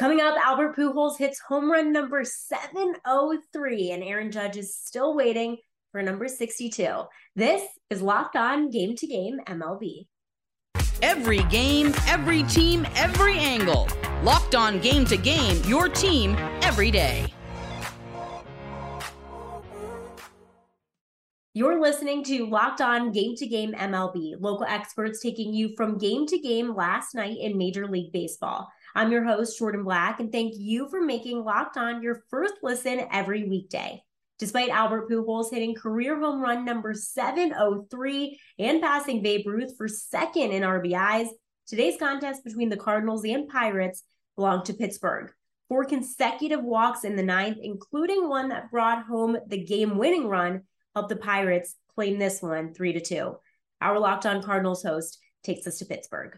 Coming up, Albert Pujols hits home run number 703, and Aaron Judge is still waiting for number 62. This is Locked On Game to Game MLB. Every game, every team, every angle. Locked On Game to Game, your team every day. You're listening to Locked On Game to Game MLB, local experts taking you from game to game last night in Major League Baseball. I'm your host, Jordan Black, and thank you for making Locked On your first listen every weekday. Despite Albert Pujols hitting career home run number 703 and passing Babe Ruth for second in RBIs, today's contest between the Cardinals and Pirates belonged to Pittsburgh. Four consecutive walks in the ninth, including one that brought home the game winning run, helped the Pirates claim this one 3 to 2. Our Locked On Cardinals host takes us to Pittsburgh.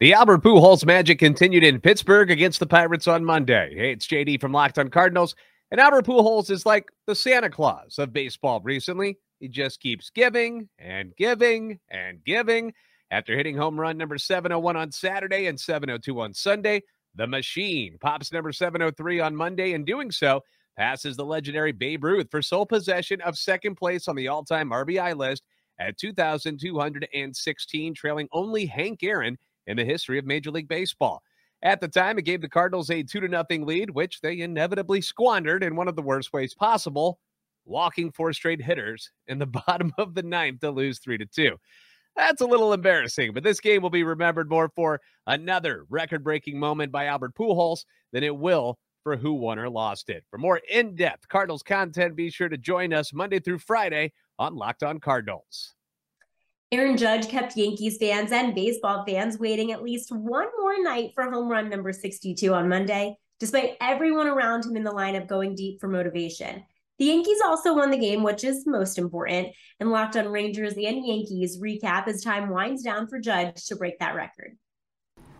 The Albert Pujols magic continued in Pittsburgh against the Pirates on Monday. Hey, it's JD from Locked On Cardinals. And Albert Pujols is like the Santa Claus of baseball recently. He just keeps giving and giving and giving. After hitting home run number 701 on Saturday and 702 on Sunday, the machine pops number 703 on Monday. and doing so, passes the legendary Babe Ruth for sole possession of second place on the all time RBI list at 2,216, trailing only Hank Aaron in the history of Major League Baseball. At the time, it gave the Cardinals a 2 to nothing lead, which they inevitably squandered in one of the worst ways possible, walking four straight hitters in the bottom of the ninth to lose 3 to 2. That's a little embarrassing, but this game will be remembered more for another record breaking moment by Albert Pujols than it will for who won or lost it. For more in depth Cardinals content, be sure to join us Monday through Friday on Locked On Cardinals. Aaron Judge kept Yankees fans and baseball fans waiting at least one more night for home run number 62 on Monday, despite everyone around him in the lineup going deep for motivation. The Yankees also won the game, which is most important, and Locked on Rangers and Yankees recap as time winds down for Judge to break that record.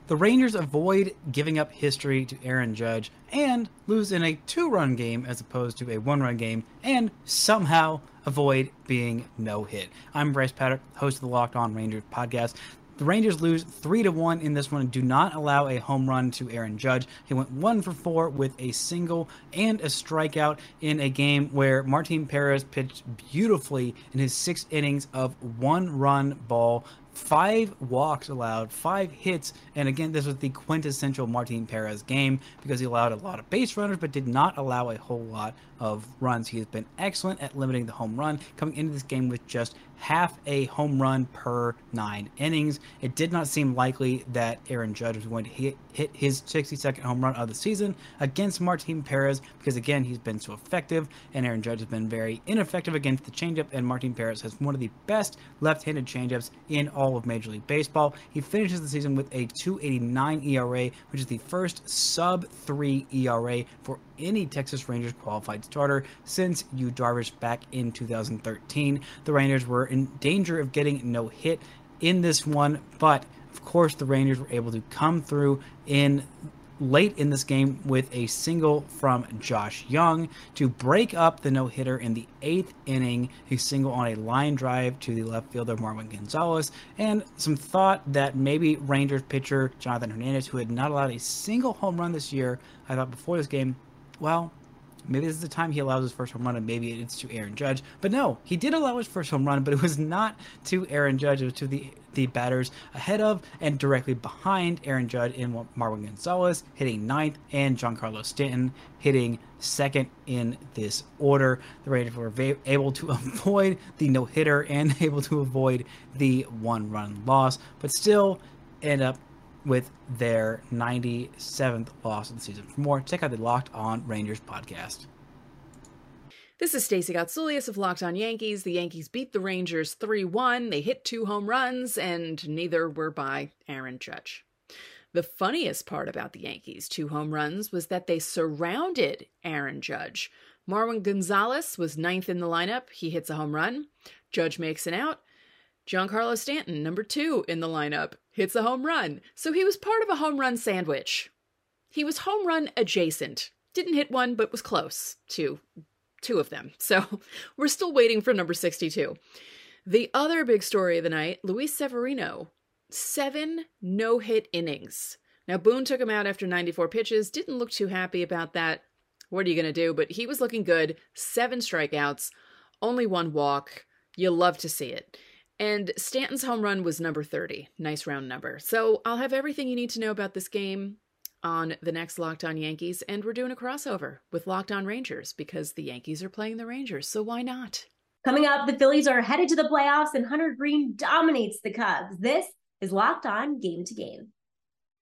The Rangers avoid giving up history to Aaron Judge and lose in a two run game as opposed to a one run game, and somehow avoid being no hit. I'm Bryce Patrick, host of the Locked On Rangers podcast. The Rangers lose three to one in this one and do not allow a home run to Aaron Judge. He went one for four with a single and a strikeout in a game where Martin Perez pitched beautifully in his six innings of one run ball five walks allowed, five hits, and again, this was the quintessential Martin Perez game because he allowed a lot of base runners but did not allow a whole lot of runs. He has been excellent at limiting the home run, coming into this game with just half a home run per nine innings. It did not seem likely that Aaron Judge was going to hit, hit his 62nd home run of the season against Martin Perez because, again, he's been so effective, and Aaron Judge has been very ineffective against the changeup, and Martin Perez has one of the best left handed changeups in all of Major League Baseball. He finishes the season with a 289 ERA, which is the first sub 3 ERA for any Texas Rangers qualified starter since Yu Darvish back in 2013. The Rangers were in danger of getting no hit in this one, but of course the Rangers were able to come through in late in this game with a single from Josh Jung to break up the no hitter in the eighth inning. A single on a line drive to the left fielder Marwin Gonzalez, and some thought that maybe Rangers pitcher Jonathan Hernandez, who had not allowed a single home run this year, I thought before this game, well, maybe this is the time he allows his first home run, and maybe it's to Aaron Judge. But no, he did allow his first home run, but it was not to Aaron Judge. It was to the the batters ahead of and directly behind Aaron Judge in Marwin Gonzalez hitting ninth, and Giancarlo Stanton hitting second in this order. The Rangers were able to avoid the no hitter and able to avoid the one run loss, but still end up with their 97th loss of the season. For more, check out the Locked On Rangers podcast. This is Stacey Gotsulias of Locked On Yankees. The Yankees beat the Rangers 3 1. They hit two home runs, and neither were by Aaron Judge. The funniest part about the Yankees' two home runs was that they surrounded Aaron Judge. Marwin Gonzalez was ninth in the lineup. He hits a home run. Judge makes an out. Giancarlo Stanton, number two in the lineup, hits a home run. So he was part of a home run sandwich. He was home run adjacent. Didn't hit one, but was close to two of them. So we're still waiting for number 62. The other big story of the night Luis Severino, seven no hit innings. Now, Boone took him out after 94 pitches, didn't look too happy about that. What are you going to do? But he was looking good. Seven strikeouts, only one walk. You love to see it. And Stanton's home run was number 30. Nice round number. So I'll have everything you need to know about this game on the next Locked On Yankees. And we're doing a crossover with Locked On Rangers because the Yankees are playing the Rangers. So why not? Coming up, the Phillies are headed to the playoffs and Hunter Greene dominates the Cubs. This is Locked On Game to Game.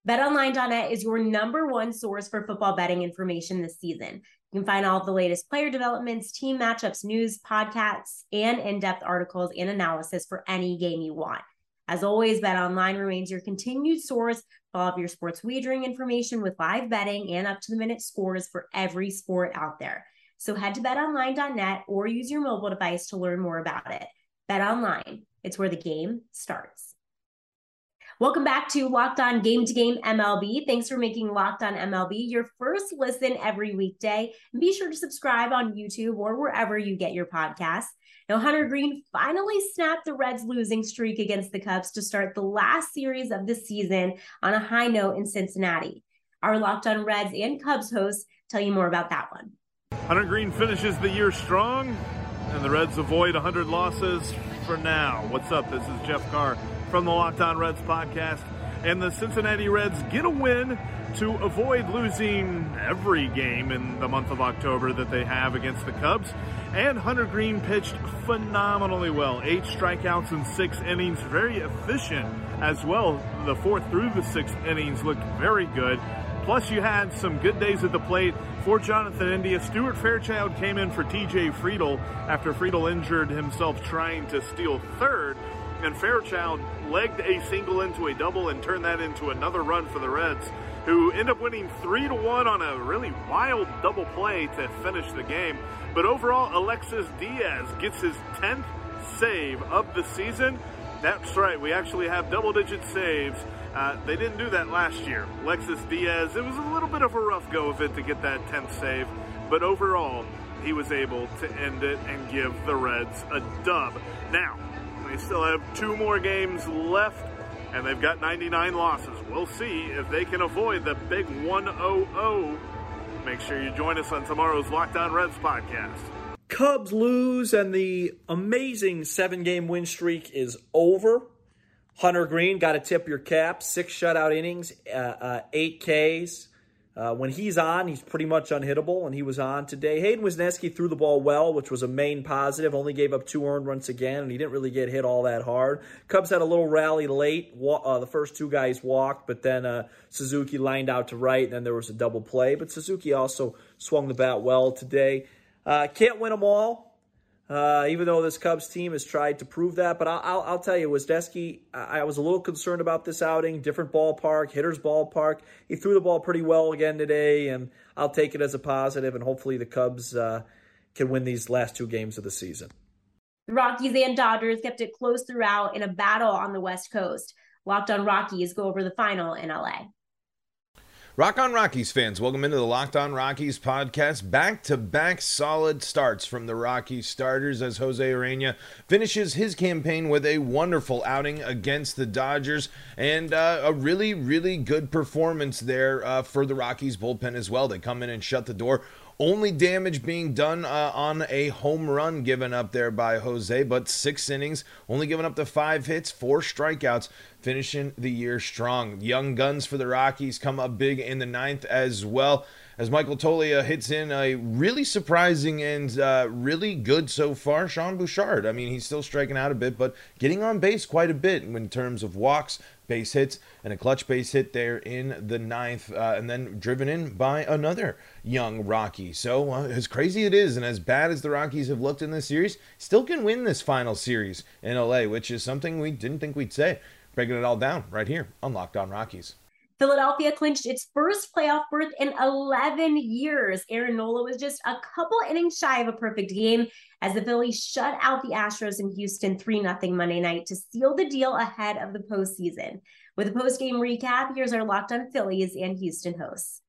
BetOnline.net is your number one source for football betting information this season. You can find all the latest player developments, team matchups, news, podcasts, and in depth articles and analysis for any game you want. As always, BetOnline remains your continued source for all of your sports wagering information with live betting and up to the minute scores for every sport out there. So head to betonline.net or use your mobile device to learn more about it. BetOnline, it's where the game starts. Welcome back to Locked On Game to Game MLB. Thanks for making Locked On MLB your first listen every weekday. And be sure to subscribe on YouTube or wherever you get your podcasts. Now, Hunter Greene finally snapped the Reds' losing streak against the Cubs to start the last series of the season on a high note in Cincinnati. Our Locked On Reds and Cubs hosts tell you more about that one. Hunter Greene finishes the year strong, and the Reds avoid 100 losses for now. What's up? This is Jeff Carr from the Locked On Reds podcast. And the Cincinnati Reds get a win to avoid losing every game in the month of October that they have against the Cubs. And Hunter Greene pitched phenomenally well. Eight strikeouts in six innings, very efficient as well. The fourth through the sixth innings looked very good. Plus, you had some good days at the plate for Jonathan India. Stuart Fairchild came in for TJ Friedl after Friedl injured himself trying to steal third and Fairchild legged a single into a double and turned that into another run for the Reds, who end up winning three to one on a really wild double play to finish the game. But overall, Alexis Diaz gets his 10th save of the season. That's right, we actually have double digit saves. Uh, they didn't do that last year. Alexis Diaz, it was a little bit of a rough go of it to get that 10th save, but overall, he was able to end it and give the Reds a dub. Now, they still have two more games left, and they've got 99 losses. We'll see if they can avoid the big 1-0-0. Make sure you join us on tomorrow's Locked On Reds podcast. Cubs lose, and the amazing seven-game win streak is over. Hunter Greene got to tip your cap. Six shutout innings, uh, uh, eight Ks, uh, when he's on, he's pretty much unhittable, and he was on today. Hayden Wesneski threw the ball well, which was a main positive. Only gave up two earned runs again, and he didn't really get hit all that hard. Cubs had a little rally late. Uh, the first two guys walked, but then uh, Suzuki lined out to right, and then there was a double play. But Suzuki also swung the bat well today. Uh, can't win them all. Uh, even though this Cubs team has tried to prove that. But I'll, I'll, I'll tell you, Wesneski, I, I was a little concerned about this outing. Different ballpark, hitter's ballpark. He threw the ball pretty well again today, and I'll take it as a positive, and hopefully the Cubs uh, can win these last two games of the season. The Rockies and Dodgers kept it close throughout in a battle on the West Coast. Locked on Rockies go over the final in LA. Rock on Rockies fans, welcome into the Locked on Rockies podcast. Back to back solid starts from the Rockies starters as Jose Urena finishes his campaign with a wonderful outing against the Dodgers and uh, a really, really good performance there uh, for the Rockies bullpen as well. They come in and shut the door only damage being done uh, on a home run given up there by Jose, but six innings, only giving up the five hits, four strikeouts, finishing the year strong. Young guns for the Rockies come up big in the ninth as well as Michael Toglia hits in a really surprising and uh, really good so far, Sean Bouchard. I mean, he's still striking out a bit, but getting on base quite a bit in terms of walks, base hits, and a clutch base hit there in the ninth, uh, and then driven in by another young Rocky. So, uh, as crazy it is, and as bad as the Rockies have looked in this series, still can win this final series in LA, which is something we didn't think we'd say. Breaking it all down right here on Locked On Rockies. Philadelphia clinched its first playoff berth in 11 years. Aaron Nola was just a couple innings shy of a perfect game as the Phillies shut out the Astros in Houston 3 0 Monday night to seal the deal ahead of the postseason. With a post game recap, here's our Locked on Phillies and Houston hosts.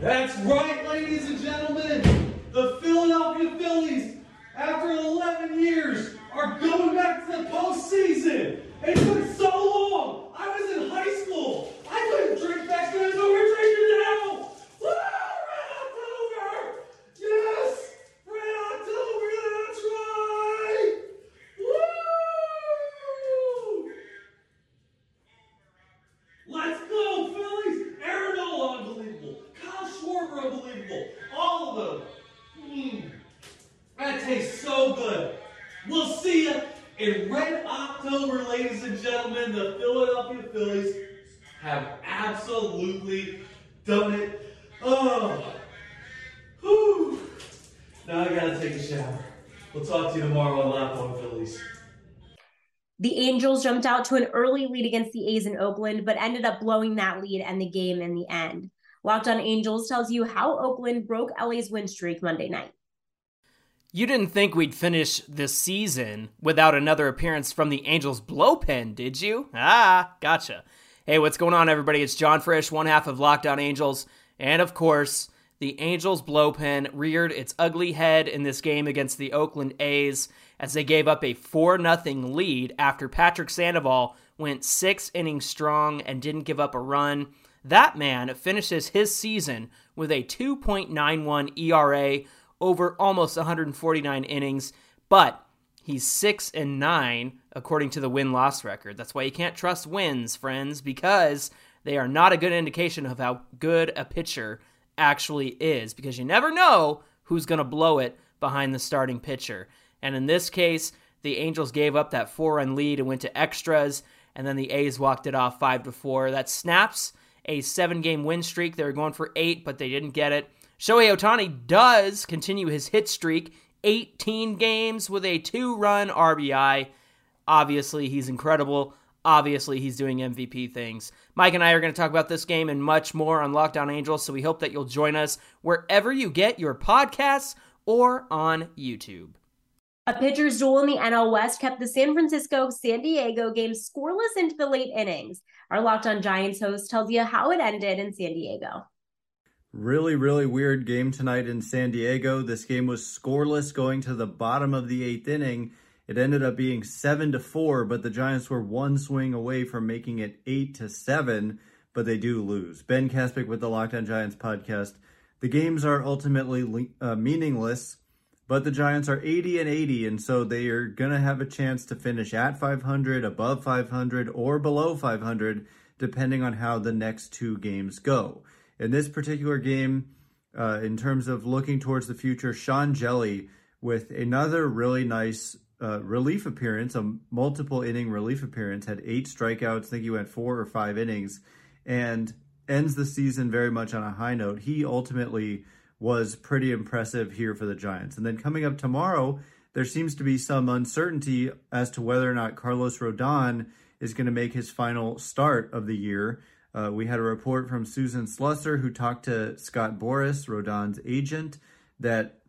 That's right, ladies and gentlemen. The Philadelphia Phillies, after 11 years, are going back to the postseason. It took so long. I was in high school. I drink back then. absolutely done it. Oh, whew. Now I gotta take a shower. We'll talk to you tomorrow on Locked On Phillies. The Angels jumped out to an early lead against the A's in Oakland, but ended up blowing that lead and the game in the end. Locked on Angels tells you how Oakland broke LA's win streak Monday night. You didn't think we'd finish this season without another appearance from the Angels blowpen, did you? Ah, gotcha. Hey, what's going on, everybody? It's John Frisch, one half of Locked On Angels. And of course, the Angels blowpen reared its ugly head in this game against the Oakland A's as they gave up a 4 0 lead after Patrick Sandoval went six innings strong and didn't give up a run. That man finishes his season with a 2.91 ERA over almost 149 innings, but he's 6 and 9 according to the win-loss record. That's why you can't trust wins, friends, because they are not a good indication of how good a pitcher actually is because you never know who's going to blow it behind the starting pitcher. And in this case, the Angels gave up that four-run lead and went to extras, and then the A's walked it off five to four. That snaps a seven-game win streak. They were going for eight, but they didn't get it. Shohei Ohtani does continue his hit streak, 18 games with a two-run RBI. Obviously, he's incredible. Obviously, he's doing MVP things. Mike and I are going to talk about this game and much more on Locked On Angels, so we hope that you'll join us wherever you get your podcasts or on YouTube. A pitcher's duel in the NL West kept the San Francisco San Diego game scoreless into the late innings. Our Locked On Giants host tells you how it ended in San Diego. Really, really weird game tonight in San Diego. This game was scoreless going to the bottom of the eighth inning. It ended up being seven to four, but the Giants were one swing away from making it eight to seven, but they do lose. Ben Kaspick with the Locked On Giants podcast. The games are ultimately uh, meaningless, but the Giants are 80 and 80, and so they are going to have a chance to finish at 500, above 500, or below 500, depending on how the next two games go. In this particular game, uh, in terms of looking towards the future, Sean Hjelle with another really nice uh, relief appearance, a multiple inning relief appearance, had eight strikeouts. I think he went four or five innings, and ends the season very much on a high note. He ultimately was pretty impressive here for the Giants. And then coming up tomorrow, there seems to be some uncertainty as to whether or not Carlos Rodon is going to make his final start of the year. Uh, we had a report from Susan Slusser, who talked to Scott Boras, Rodon's agent, that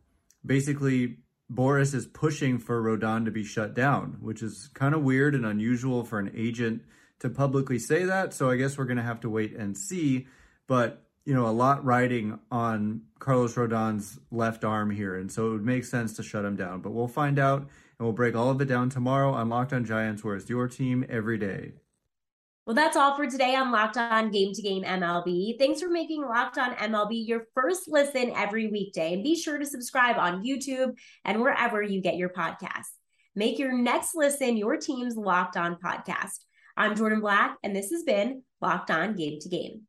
basically Boras is pushing for Rodon to be shut down, which is kind of weird and unusual for an agent to publicly say that. So I guess we're going to have to wait and see. But, you know, a lot riding on Carlos Rodon's left arm here. And so it would make sense to shut him down. But we'll find out and we'll break all of it down tomorrow on Locked on Giants, where it's your team every day. Well, that's all for today on Locked On Game to Game MLB. Thanks for making Locked On MLB your first listen every weekday. And be sure to subscribe on YouTube and wherever you get your podcasts. Make your next listen your team's Locked On podcast. I'm Jordan Black, and this has been Locked On Game to Game.